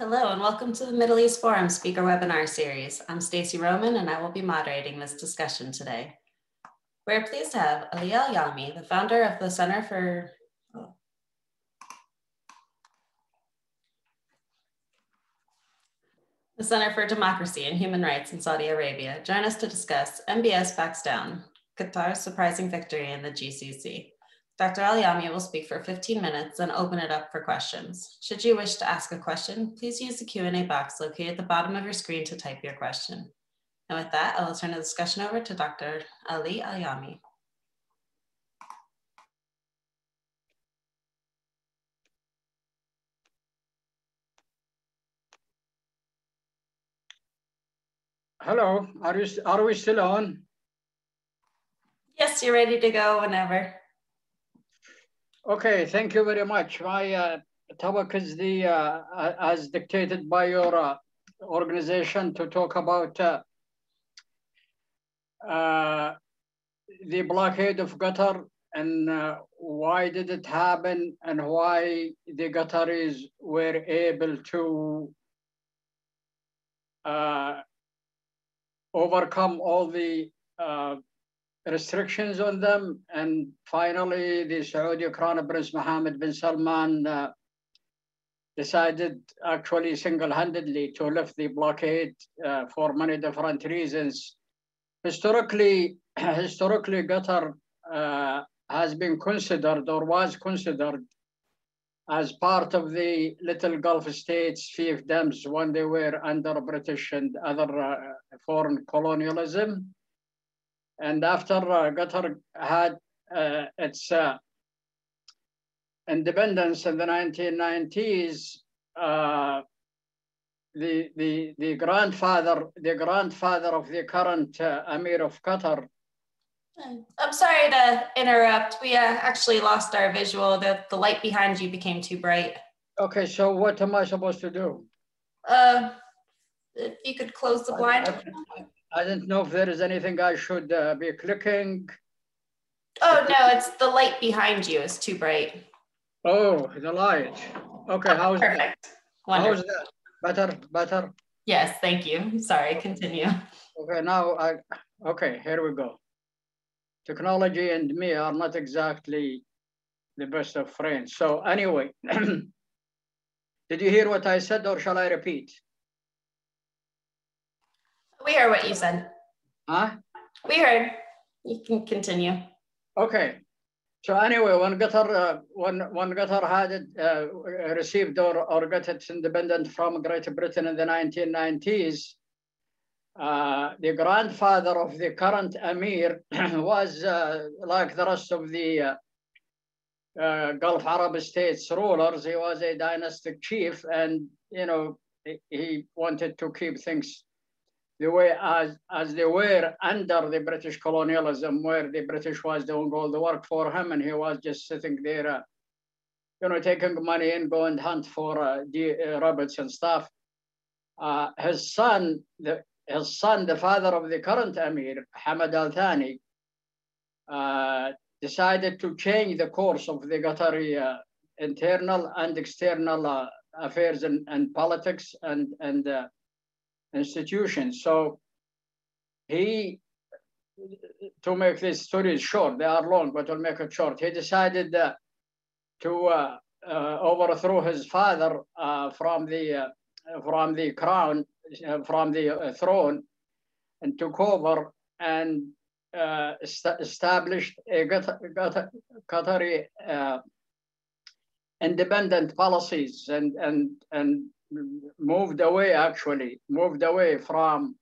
Hello and welcome to the Middle East Forum Speaker Webinar Series. I'm Stacey Roman and I will be moderating this discussion today. We're pleased to have Ali Al-Yami, the founder of the Center for the Center for Democracy and Human Rights in Saudi Arabia, join us to discuss MBS backs down, Qatar's surprising victory in the GCC. Dr. Al-Yami will speak for 15 minutes and open it up for questions. Should you wish to ask a question, please use the Q&A box located at the bottom of your screen to type your question. And with that, I will turn the discussion over to Dr. Ali Al-Yami. Hello, are, you, are we still on? Yes, you're ready to go whenever. Okay, thank you very much. My uh, topic is the, uh, as dictated by your uh, organization to talk about uh, uh, the blockade of Qatar and uh, why did it happen and why the Qataris were able to overcome all the restrictions on them. And finally, the Saudi Crown Prince Mohammed bin Salman uh, decided actually single-handedly to lift the blockade uh, for many different reasons. Historically, historically, Qatar uh, has been considered or was considered as part of the little Gulf states fiefdoms when they were under British and other uh, foreign colonialism. And after uh, Qatar had uh, its uh, independence in the 1990s, uh, the, the, the grandfather, the grandfather of the current uh, Emir of Qatar. I'm sorry to interrupt. We uh, actually lost our visual. The, the light behind you became too bright. Okay, so what am I supposed to do? Uh, if you could close the blind. I, I, I didn't know if there is anything I should uh, be clicking. Oh, no, it's the light behind you is too bright. Oh, the light. Okay, how's Perfect. that? Wonderful. How's that? Better, better? Yes, thank you. Sorry, continue. Okay, now I, okay, here we go. Technology and me are not exactly the best of friends. So anyway, did you hear what I said or shall I repeat? We heard what you said. Huh? We heard. You can continue. Okay. So anyway, when Qatar, uh, when when Qatar had uh, received or, or got its independence from Great Britain in the 1990s, uh, the grandfather of the current emir was uh, like the rest of the uh, uh, Gulf Arab states rulers. He was a dynastic chief, and you know he wanted to keep things the way as, as they were under the British colonialism, where the British was doing all the work for him, and he was just sitting there, uh, you know, taking money and go and hunt for uh, the, uh, rabbits and stuff. Uh, his son, the, his son, the father of the current emir, Hamad Al Thani, uh, decided to change the course of the Qatari uh, internal and external affairs and, and politics and and institutions. So he, to make these stories short, they are long, but I'll make it short. He decided uh, to uh, uh, overthrow his father uh, from the uh, from the crown, uh, from the throne, and took over and est established a Qatari independent policies and and and moved away, actually, moved away from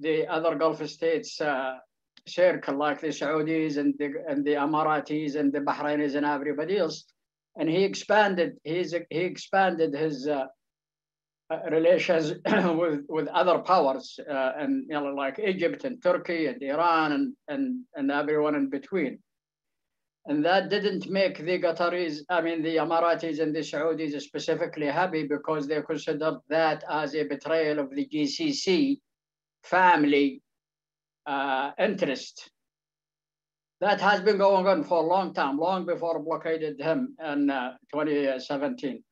the other Gulf states uh, circle, like the Saudis and the, and the Emiratis and the Bahrainis and everybody else. And he expanded, he's, he expanded his uh, relations with, with other powers, uh, and you know, like Egypt and Turkey and Iran and, and, and everyone in between. And that didn't make the Qataris, I mean, the Emiratis and the Saudis specifically happy because they considered that as a betrayal of the GCC family uh, interest. That has been going on for a long time, long before blockaded him in uh, 2017.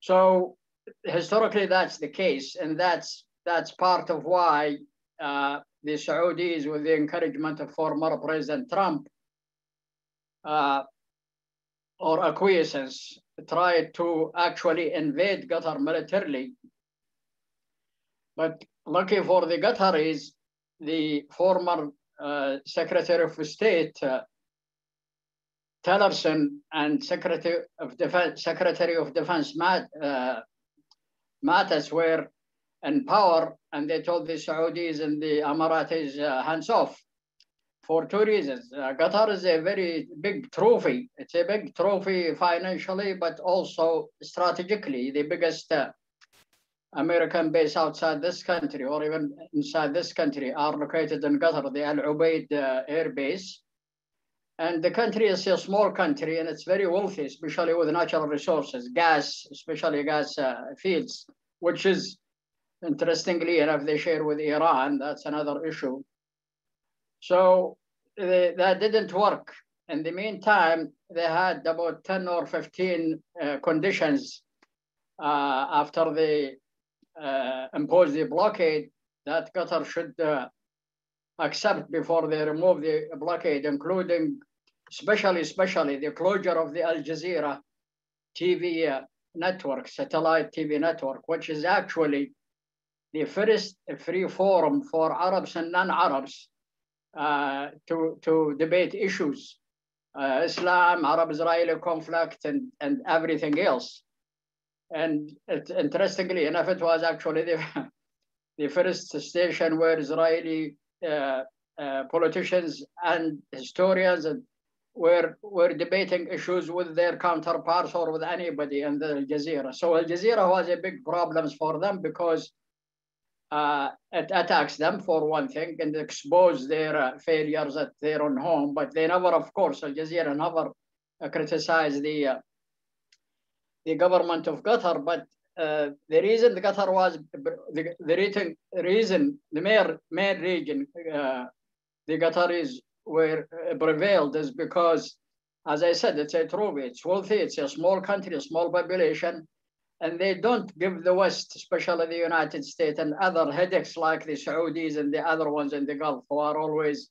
So historically, that's the case, and that's that's part of why uh, the Saudis, with the encouragement of former President Trump, or acquiescence, tried to actually invade Qatar militarily. But lucky for the Qataris, the former uh, Secretary of State, uh, Tillerson, and Secretary of Defense, Secretary of Defense uh, Mattis were in power, and they told the Saudis and the Emiratis uh, hands off for two reasons. Uh, Qatar is a very big trophy. It's a big trophy financially, but also strategically, the biggest uh, American base outside this country or even inside this country are located in Qatar, the Al Udeid uh, Air Base. And the country is a small country and it's very wealthy, especially with natural resources, gas, especially gas uh, fields, which is interestingly enough, they share with Iran. That's another issue. So they, that didn't work. In the meantime, they had about 10 or 15 uh, conditions uh, after they uh, imposed the blockade that Qatar should uh, accept before they remove the blockade, including especially, especially the closure of the Al Jazeera TV uh, network, satellite TV network, which is actually the first free forum for Arabs and non-Arabs uh, to, to debate issues, uh, Islam, Arab-Israeli conflict, and, and everything else. And it, interestingly enough, it was actually the, the first station where Israeli uh, uh, politicians and historians were, were debating issues with their counterparts or with anybody in the Al Jazeera. So Al Jazeera was a big problem for them because uh, it attacks them for one thing and expose their uh, failures at their own home. But they never, of course, Al Jazeera never uh, criticized the uh, the government of Qatar. But uh, the reason the Qatar was the, the reason, reason the main main region uh, the Qataris were prevailed is because, as I said, it's a trophy. It's wealthy. It's a small country, a small population and they don't give the West, especially the United States and other headaches like the Saudis and the other ones in the Gulf who are always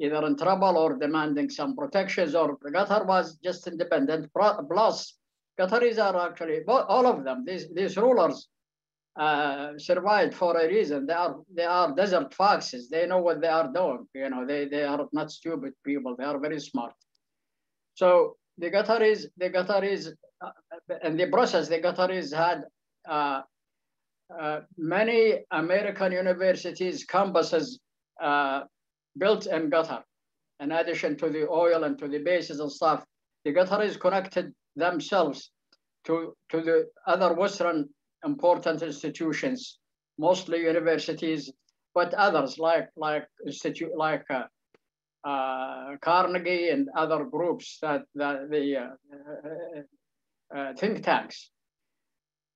either in trouble or demanding some protections or Qatar was just independent. Plus, Qataris are actually, all of them, these, these rulers uh, survived for a reason. They are, they are desert foxes. They know what they are doing. You know, they, they are not stupid people. They are very smart. So the Qataris, the Qataris uh, in the process, the Qataris had uh, uh, many American universities, campuses uh, built in Qatar. In addition to the oil and to the bases and stuff, the Qataris connected themselves to, to the other Western important institutions, mostly universities, but others like like institute like uh, Carnegie and other groups that, that the uh, uh, think tanks.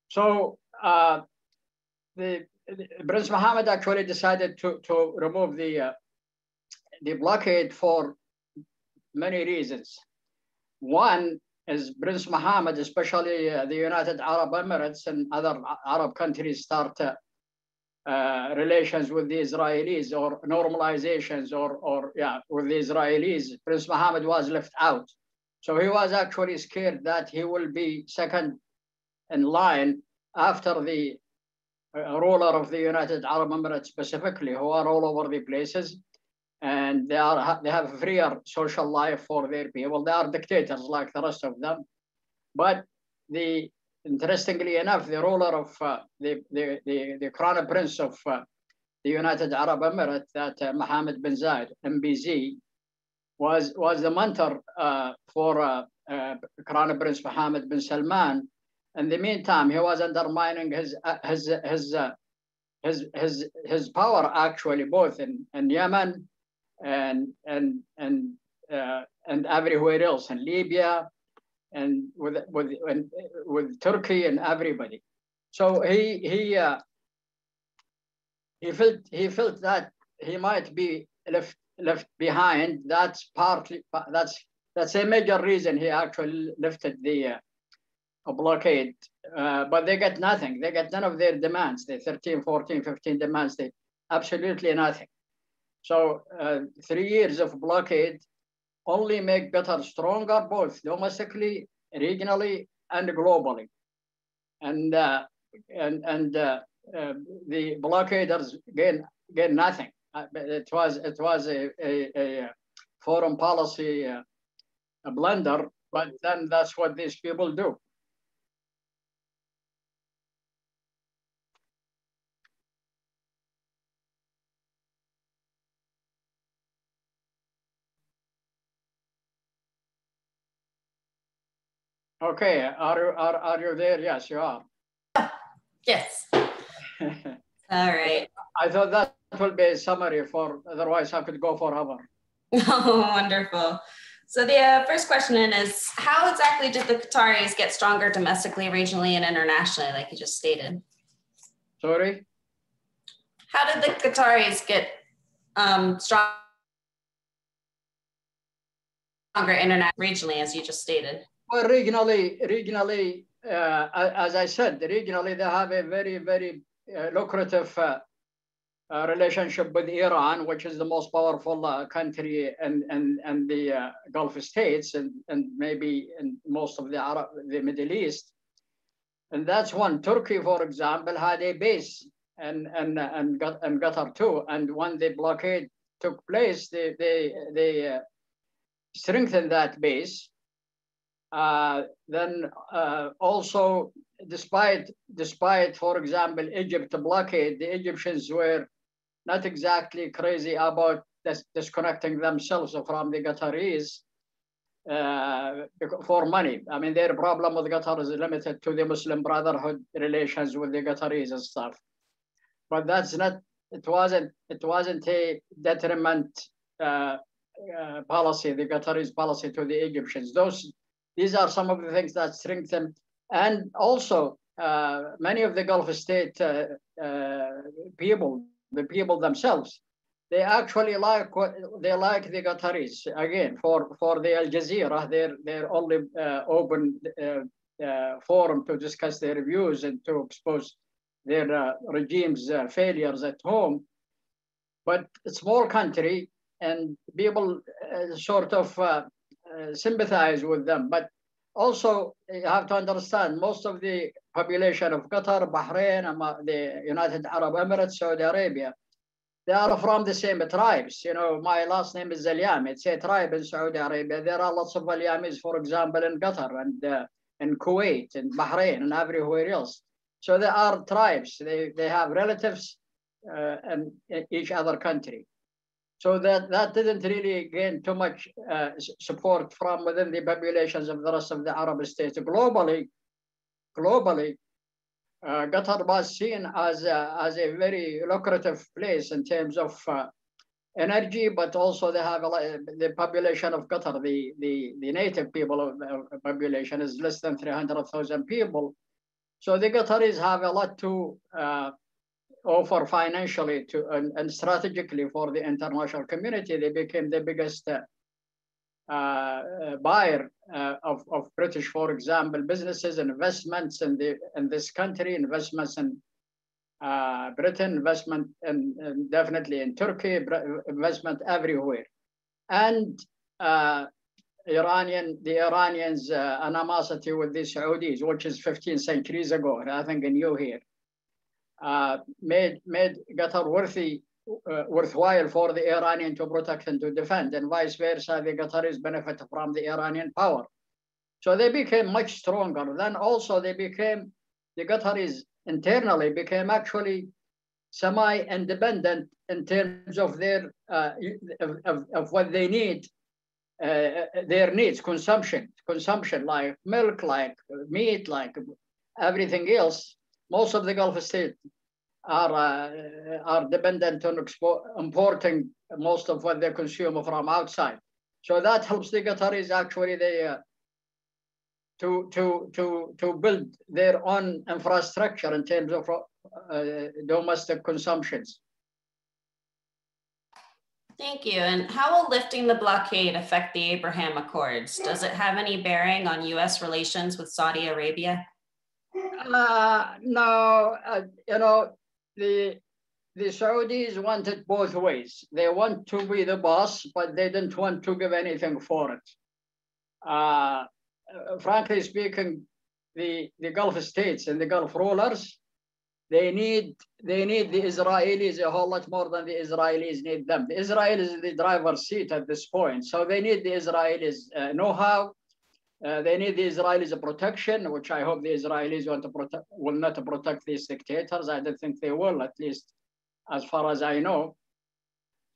So uh, the, the, Prince Mohammed actually decided to, to remove the, uh, the blockade for many reasons. One is Prince Mohammed, especially uh, the United Arab Emirates and other Arab countries start uh, uh, relations with the Israelis or normalizations or, or yeah, with the Israelis. Prince Mohammed was left out. So he was actually scared that he will be second in line after the uh, ruler of the United Arab Emirates specifically, who are all over the places. And they, are, they have freer social life for their people. They are dictators like the rest of them. But the interestingly enough, the ruler of uh, the, the, the, the crown prince of uh, the United Arab Emirates, that uh, Mohammed bin Zayed, MBZ, was, was the mentor uh, for uh, uh, Crown Prince Mohammed bin Salman. In the meantime, he was undermining his, his, his, his, his, his power actually both in, in Yemen and, and, and, and everywhere else, in Libya, and with, with, and, with Turkey and everybody. So he, he, he, felt, he felt that he might be left left behind, that's partly, that's, that's a major reason he actually lifted the, uh, blockade, uh, but they get nothing. They get none of their demands, the 13, 14, 15 demands, they absolutely nothing. So uh, three years of blockade only make better, stronger, both domestically, regionally, and globally. And uh, and and uh, uh, the blockaders gain gain nothing. Uh, it was it was a, a, a foreign policy uh, a blunder, but then that's what these people do. Okay, are you, are, are you there? Yes, you are. Yes. All right. I thought that would be a summary for, otherwise I could go forever. Oh, wonderful. So the uh, first question is, how exactly did the Qataris get stronger domestically, regionally, and internationally, like you just stated? Sorry? How did the Qataris get um, stronger internet regionally, as you just stated? Well, regionally, regionally, uh, as I said, regionally they have a very, very uh, lucrative uh, uh, relationship with Iran, which is the most powerful uh, country in, in, in the uh, Gulf states and, and maybe in most of the Arab, the Middle East. And that's one. Turkey, for example, had a base and and and, got and Qatar too. And when the blockade took place, they they they strengthened that base uh, then uh, also, despite, despite, for example, Egypt blockade, the Egyptians were not exactly crazy about dis disconnecting themselves from the Qataris uh, for money. I mean, their problem with Qatar is limited to the Muslim Brotherhood relations with the Qataris and stuff. But that's not. It wasn't. It wasn't a detriment uh, uh, policy, the Qataris policy to the Egyptians. Those these are some of the things that strengthen. And also, uh, many of the Gulf state uh, uh, people, the people themselves, they actually like they like the Qataris. Again, for, for the Al Jazeera, they're, they're only uh, open uh, uh, forum to discuss their views and to expose their regime's failures at home. But small country and people sort of uh, sympathize with them. But also, you have to understand most of the population of Qatar, Bahrain, the United Arab Emirates, Saudi Arabia, they are from the same tribes. You know, my last name is Zalyam. It's a tribe in Saudi Arabia. There are lots of Alyamis, for example, in Qatar and uh, in Kuwait and Bahrain and everywhere else. So there are tribes. They, they have relatives uh, in each other country. So that, that didn't really gain too much uh, support from within the populations of the rest of the Arab states. Globally, globally, uh, Qatar was seen as a, as a very lucrative place in terms of uh, energy, but also they have a, the population of Qatar, the, the, the native people of the population is less than 300,000 people. So the Qataris have a lot to uh, offer financially to and, and, strategically for the international community, they became the biggest uh, uh, buyer uh, of, of British, for example, businesses, investments in the in this country, investments in uh, Britain, investment and definitely in Turkey, investment everywhere, and uh, Iranian, the Iranians' uh, animosity with the Saudis, which is 15 centuries ago, nothing new here uh, made made Qatar worthy uh, worthwhile for the Iranian to protect and to defend, and vice versa, the Qataris benefit from the Iranian power. So they became much stronger. Then also they became the Qataris internally became actually semi-independent in terms of their uh, of, of what they need, uh, their needs, consumption, consumption like milk, like meat, like everything else most of the Gulf states are uh, are dependent on importing most of what they consume from outside. So that helps the Qataris actually they uh, to to to to build their own infrastructure in terms of uh, domestic consumptions. Thank you. And how will lifting the blockade affect the Abraham Accords? Does it have any bearing on US relations with Saudi Arabia? Uh, no, uh, you know, the the Saudis want it both ways. They want to be the boss, but they didn't want to give anything for it. Uh, frankly speaking, the, the Gulf states and the Gulf rulers, they need they need the Israelis a whole lot more than the Israelis need them. The Israelis is the driver's seat at this point, so they need the Israelis uh, know-how. Uh, they need the Israelis protection, which I hope the Israelis want to protect, will not protect these dictators. I don't think they will, at least as far as I know.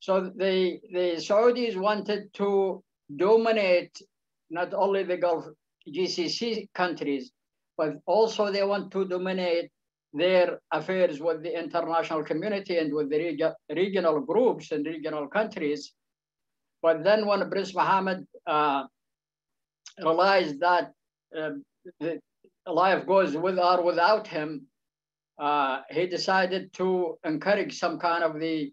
So the, the Saudis wanted to dominate not only the Gulf GCC countries, but also they want to dominate their affairs with the international community and with the reg regional groups and regional countries. But then when Prince Mohammed uh, realized that uh, the life goes with or without him, uh, he decided to encourage some kind of the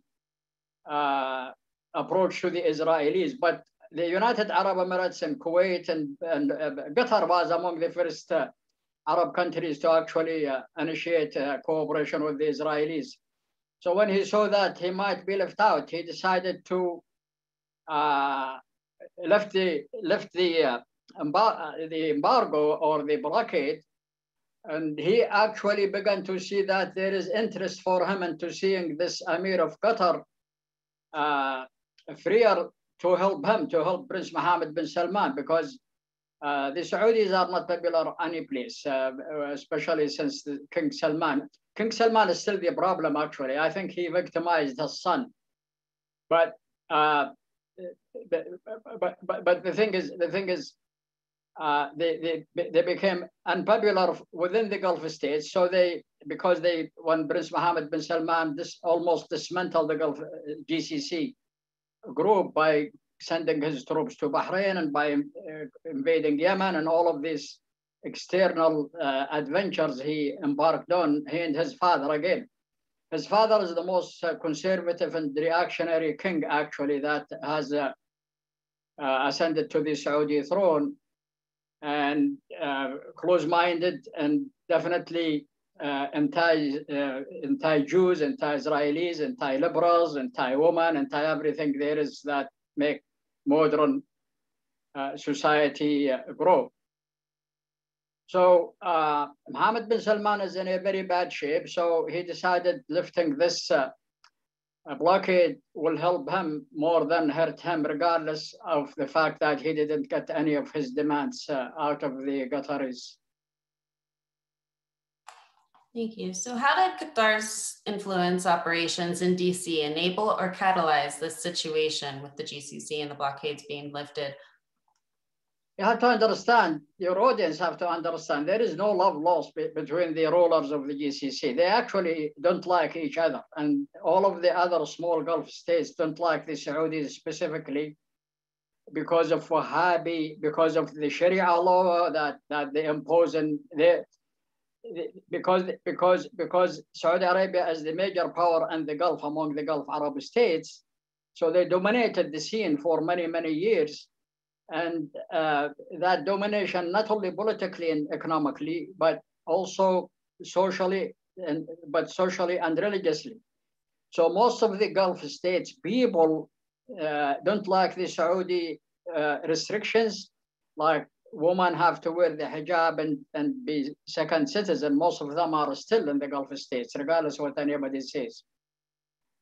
uh, approach to the Israelis. But the United Arab Emirates and Kuwait and, and uh, Qatar was among the first uh, Arab countries to actually uh, initiate cooperation with the Israelis. So when he saw that he might be left out, he decided to lift the lift the the embargo or the blockade and he actually began to see that there is interest for him into seeing this Emir of Qatar uh, freer to help him, to help Prince Mohammed bin Salman, because uh, the Saudis are not popular any place, uh, especially since King Salman. King Salman is still the problem, actually. I think he victimized his son. But, uh, but, but, but, but the thing is, the thing is, uh, they, they, they became unpopular within the Gulf states. So they, because they, when Prince Mohammed bin Salman almost dismantled the Gulf uh, GCC group by sending his troops to Bahrain and by uh, invading Yemen and all of these external uh, adventures he embarked on, he and his father again. His father is the most uh, conservative and reactionary king, actually, that has uh, ascended to the Saudi throne and uh, close-minded and definitely uh, anti, uh, anti-Jews, anti-Israelis, anti-liberals, anti-woman, anti-everything there is that make modern uh, society uh, grow. So uh, Mohammed bin Salman is in a very bad shape. So he decided lifting this blockade will help him more than hurt him, regardless of the fact that he didn't get any of his demands uh, out of the Qataris. Thank you. So how did Qatar's influence operations in DC enable or catalyze this situation with the GCC and the blockades being lifted you have to understand, your audience have to understand, there is no love lost be between the rulers of the GCC. They actually don't like each other. And all of the other small Gulf states don't like the Saudis specifically because of Wahhabi, because of the Sharia law that, that they impose and because because because Saudi Arabia is the major power in the Gulf among the Gulf Arab states, so they dominated the scene for many many years, and uh, that domination not only politically and economically but also socially and but socially and religiously. So most of the gulf states people uh, don't like the saudi uh, restrictions. Like women have to wear the hijab and, and be second citizen. Most of them are still in the gulf states regardless of what anybody says.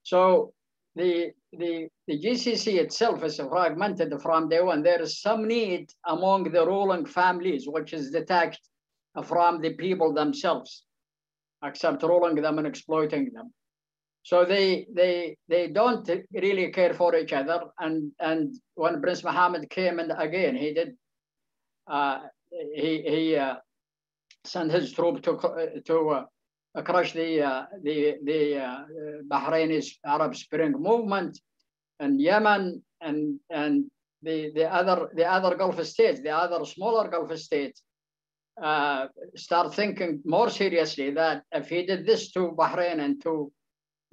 So the, the, the GCC itself is fragmented from day one. There is some need among the ruling families, which is detached from the people themselves, except ruling them and exploiting them. So they, they, they don't really care for each other. And, and when Prince Mohammed came and again, he did, uh, he, he uh, sent his troop to, to uh, crush the uh, the the uh, Bahraini Arab Spring movement and Yemen and and the the other the other Gulf states, the other smaller Gulf states, uh, start thinking more seriously that if he did this to Bahrain and to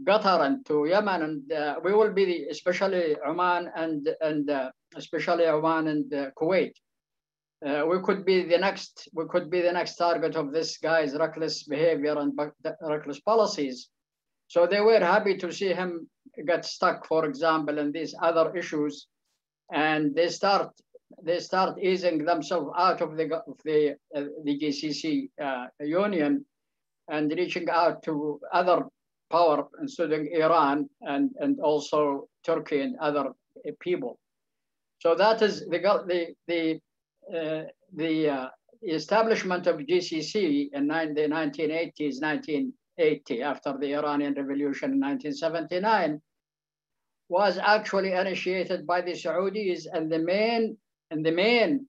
Qatar and to Yemen, and uh, we will be especially Oman and and uh, especially Oman and uh, Kuwait. Uh, we could be the next. We could be the next target of this guy's reckless behavior and reckless policies. So they were happy to see him get stuck, for example, in these other issues, and they start they start easing themselves out of the of the uh, the GCC uh, union and reaching out to other power, including Iran and, and also Turkey and other people. So that is the, the, the, the uh, establishment of GCC in the 1980s, 1980, after the Iranian Revolution in 1979, was actually initiated by the Saudis, and the main and the main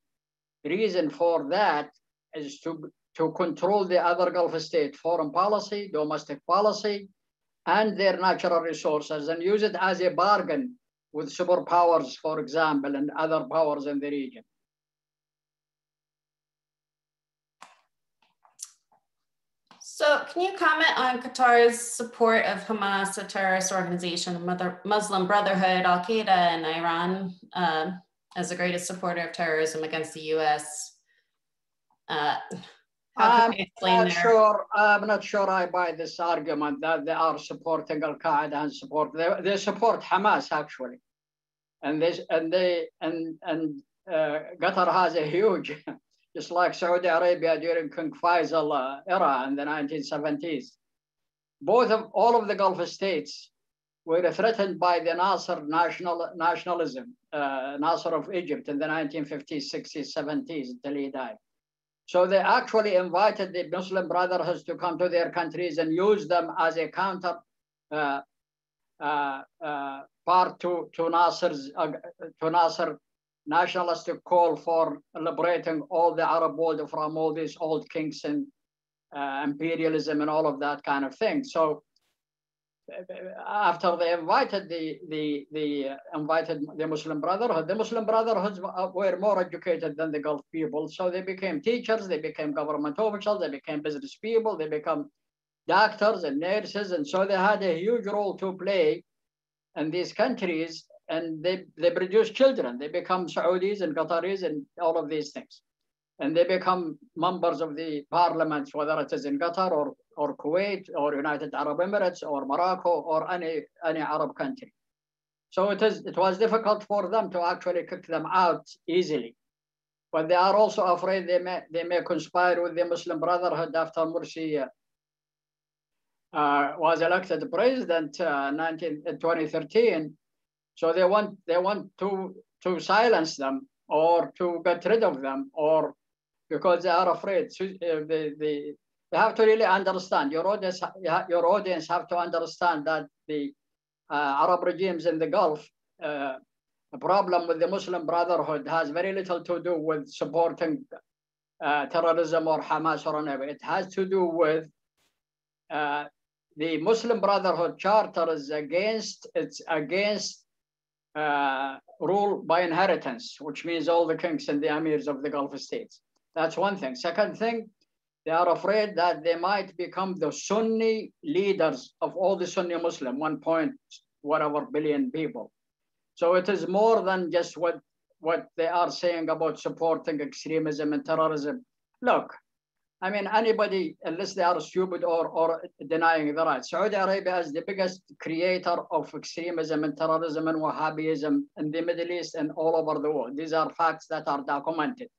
reason for that is to to control the other Gulf state foreign policy, domestic policy, and their natural resources and use it as a bargain with superpowers, for example, and other powers in the region. So can you comment on Qatar's support of Hamas, a terrorist organization, Muslim Brotherhood, Al-Qaeda, and Iran uh, as the greatest supporter of terrorism against the US? Uh, I'm not sure. I'm not sure I buy this argument that they are supporting Al Qaeda and support. They, they support Hamas actually, and they and they and and uh, Qatar has a huge, just like Saudi Arabia during Faisal uh, era in the 1970s. Both of all of the Gulf states were threatened by the Nasser national nationalism, uh, Nasser of Egypt in the 1950s, 60s, 70s until he died. So they actually invited the Muslim brotherhoods to come to their countries and use them as a counter uh, uh, uh, part to, to Nasser's uh, to Nasser nationalistic call for liberating all the Arab world from all these old kings and uh, imperialism and all of that kind of thing. So after they invited the the the uh, invited the Muslim Brotherhood, the Muslim Brotherhoods were more educated than the Gulf people, so they became teachers, they became government officials, they became business people, they become doctors and nurses, and so they had a huge role to play in these countries, and they they produce children. They become Saudis and Qataris and all of these things, and they become members of the parliaments, whether it is in Qatar or or Kuwait or United Arab Emirates or Morocco or any, any Arab country. So it, is, it was difficult for them to actually kick them out easily. But they are also afraid they may, they may conspire with the Muslim Brotherhood after Morsi uh, uh was elected president uh, 19, 2013. So they want, they want to, to silence them or to get rid of them or because they are afraid. So, uh, the, the, you have to really understand your audience. Your audience have to understand that the uh, Arab regimes in the Gulf, uh, the problem with the Muslim Brotherhood has very little to do with supporting uh, terrorism or Hamas or whatever. It has to do with uh, the Muslim Brotherhood charter is against it's against uh, rule by inheritance, which means all the kings and the emirs of the Gulf states. That's one thing. Second thing, they are afraid that they might become the Sunni leaders of all the Sunni Muslim, one point whatever billion people. So it is more than just what, what they are saying about supporting extremism and terrorism. Look, I mean, anybody, unless they are stupid or, or denying the right, Saudi Arabia is the biggest creator of extremism and terrorism and Wahhabism in the Middle East and all over the world. These are facts that are documented.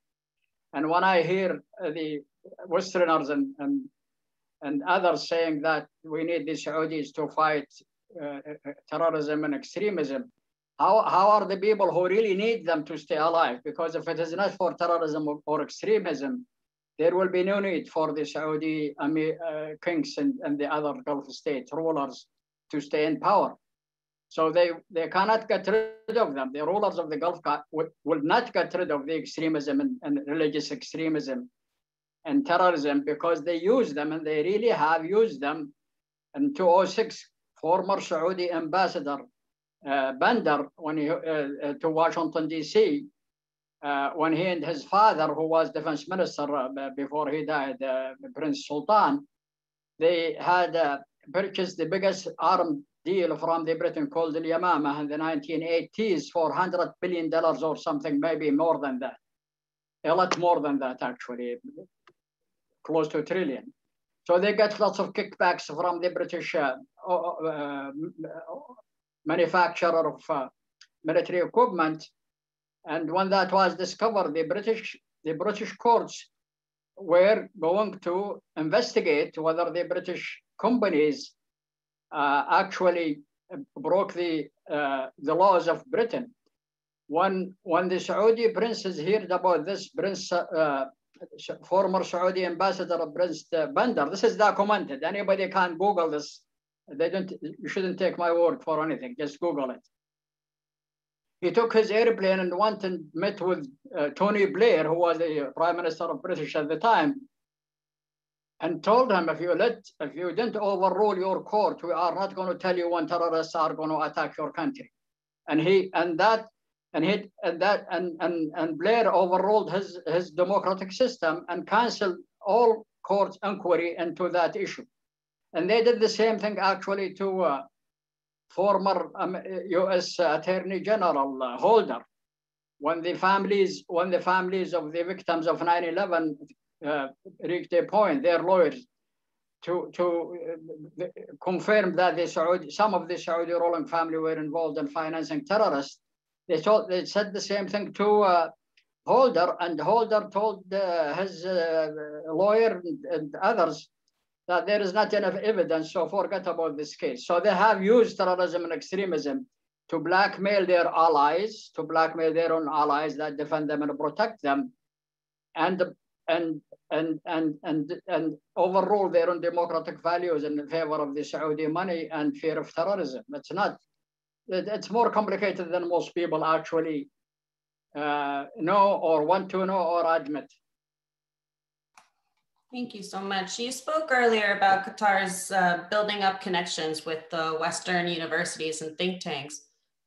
And when I hear the Westerners and, and, and others saying that we need the Saudis to fight uh, uh, terrorism and extremism. How, how are the people who really need them to stay alive? Because if it is not for terrorism or, or extremism, there will be no need for the Saudi uh, kings and, and the other Gulf state rulers to stay in power. So they, they cannot get rid of them. The rulers of the Gulf will, will not get rid of the extremism and, and religious extremism and terrorism because they use them and they really have used them. In 2006, former Saudi ambassador uh, Bandar, when he, uh, uh, to Washington, D.C., uh, when he and his father, who was defense minister uh, before he died, uh, Prince Sultan, they had purchased the biggest armed deal from the Britain called the Yamama in the 1980s for $100 billion or something, maybe more than that. A lot more than that, actually, close to a trillion. So they get lots of kickbacks from the British uh, uh, manufacturer of uh, military equipment. And when that was discovered, the British, the British courts were going to investigate whether the British companies uh, actually broke the, uh, the laws of Britain. When, when the Saudi princes heard about this, Prince, uh, former Saudi ambassador Prince Bandar, this is documented. Anybody can Google this. They don't, you shouldn't take my word for anything, just Google it. He took his airplane and went and met with uh, Tony Blair, who was the Prime Minister of British at the time, and told him, if you let, if you didn't overrule your court, we are not going to tell you when terrorists are going to attack your country. And he, and that, and he, and that, and and and Blair overruled his his democratic system and canceled all court inquiry into that issue. And they did the same thing actually to uh, former um, U.S. Attorney General uh, Holder, when the families, when the families of the victims of 9/11 uh, reached a point, their lawyers, to, to uh, confirm that the Saudi, some of the Saudi ruling family were involved in financing terrorists. They, told, they said the same thing to uh, Holder, and Holder told uh, his uh, lawyer and, and, others that there is not enough evidence, so forget about this case. So they have used terrorism and extremism to blackmail their allies, to blackmail their own allies that defend them and protect them. And and and and and and overrule their own democratic values in favor of the Saudi money and fear of terrorism. It's not. It's more complicated than most people actually uh, know or want to know or admit. Thank you so much. You spoke earlier about Qatar's uh, building up connections with the Western universities and think tanks.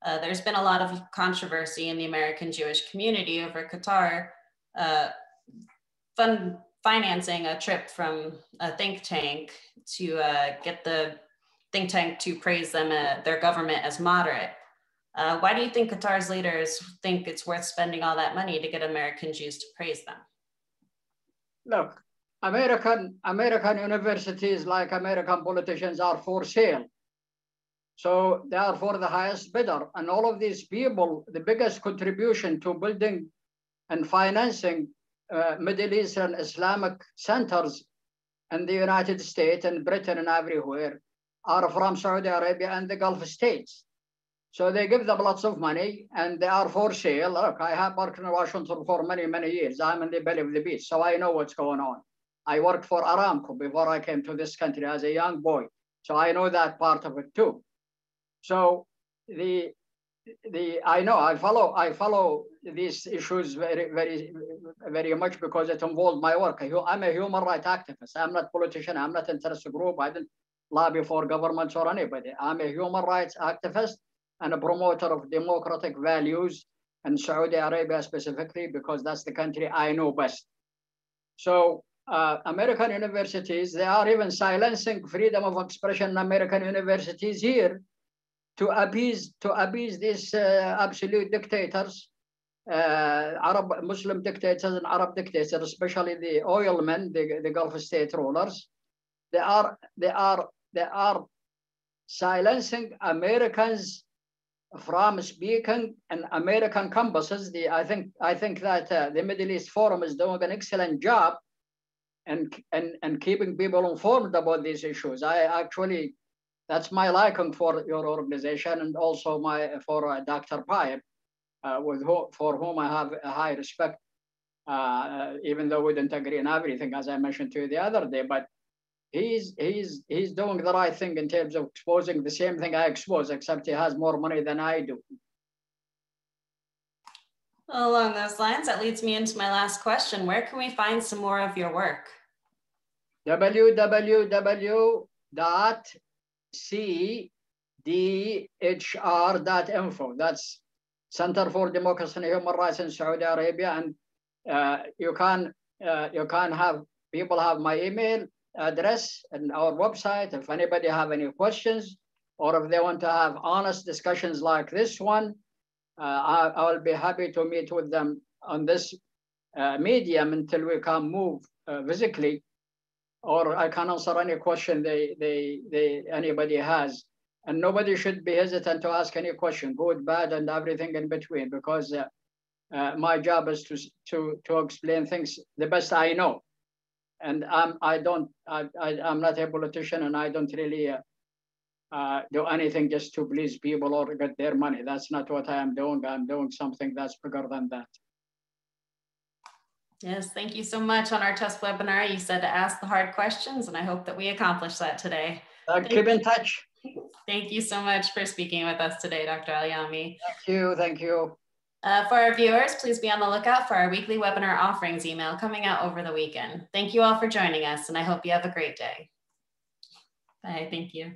Uh, there's been a lot of controversy in the American Jewish community over Qatar uh, fund financing a trip from a think tank to uh, get the think tank to praise them, uh, their government as moderate. Uh, why do you think Qatar's leaders think it's worth spending all that money to get American Jews to praise them? Look, American, American universities, like American politicians, are for sale. So they are for the highest bidder. And all of these people, the biggest contribution to building and financing uh, Middle Eastern Islamic centers in the United States and Britain and everywhere are from Saudi Arabia and the Gulf states. So they give them lots of money and they are for sale. Look, I have worked in Washington for many, many years. I'm in the belly of the beast, so I know what's going on. I worked for Aramco before I came to this country as a young boy. So I know that part of it too. So the the I know I follow I follow these issues very very very much because it involved my work. I'm a human rights activist. I'm not politician. I'm not interest group. I didn't lobby for governments or anybody. I'm a human rights activist and a promoter of democratic values in Saudi Arabia specifically because that's the country I know best. So uh, American universities, they are even silencing freedom of expression in American universities here to appease to appease these uh, absolute dictators, uh, Arab Muslim dictators and Arab dictators, especially the oil men, the, the Gulf state rulers. They are they are they are silencing Americans from speaking in American campuses. The, I think I think that uh, the Middle East Forum is doing an excellent job and and and keeping people informed about these issues. I actually that's my liking for your organization and also my for uh, Dr. Pipe, uh, with who, for whom I have a high respect, uh, even though we didn't agree on everything, as I mentioned to you the other day. But he's he's he's doing the right thing in terms of exposing the same thing I expose, except he has more money than I do. Along those lines, that leads me into my last question. Where can we find some more of your work? Www cdhr.info. That's Center for Democracy and Human Rights in Saudi Arabia. And uh, you can uh, you can have people have my email address and our website. If anybody have any questions, or if they want to have honest discussions like this one, uh, I, I, will be happy to meet with them on this uh, medium until we can move uh, physically, or I can answer any question they, they, they, anybody has. And nobody should be hesitant to ask any question, good, bad, and everything in between, because uh, uh, my job is to, to, to explain things the best I know. And I'm, I don't, I, I, am not a politician and I don't really uh, uh, do anything just to please people or get their money. That's not what I am doing. I'm doing something that's bigger than that. Yes, thank you so much. On our test webinar, you said to ask the hard questions, and I hope that we accomplished that today. Uh, keep in touch. Thank you so much for speaking with us today, Dr. Alyami. Thank you. Thank you. Uh, for our viewers, please be on the lookout for our weekly webinar offerings email coming out over the weekend. Thank you all for joining us, and I hope you have a great day. Bye. Thank you.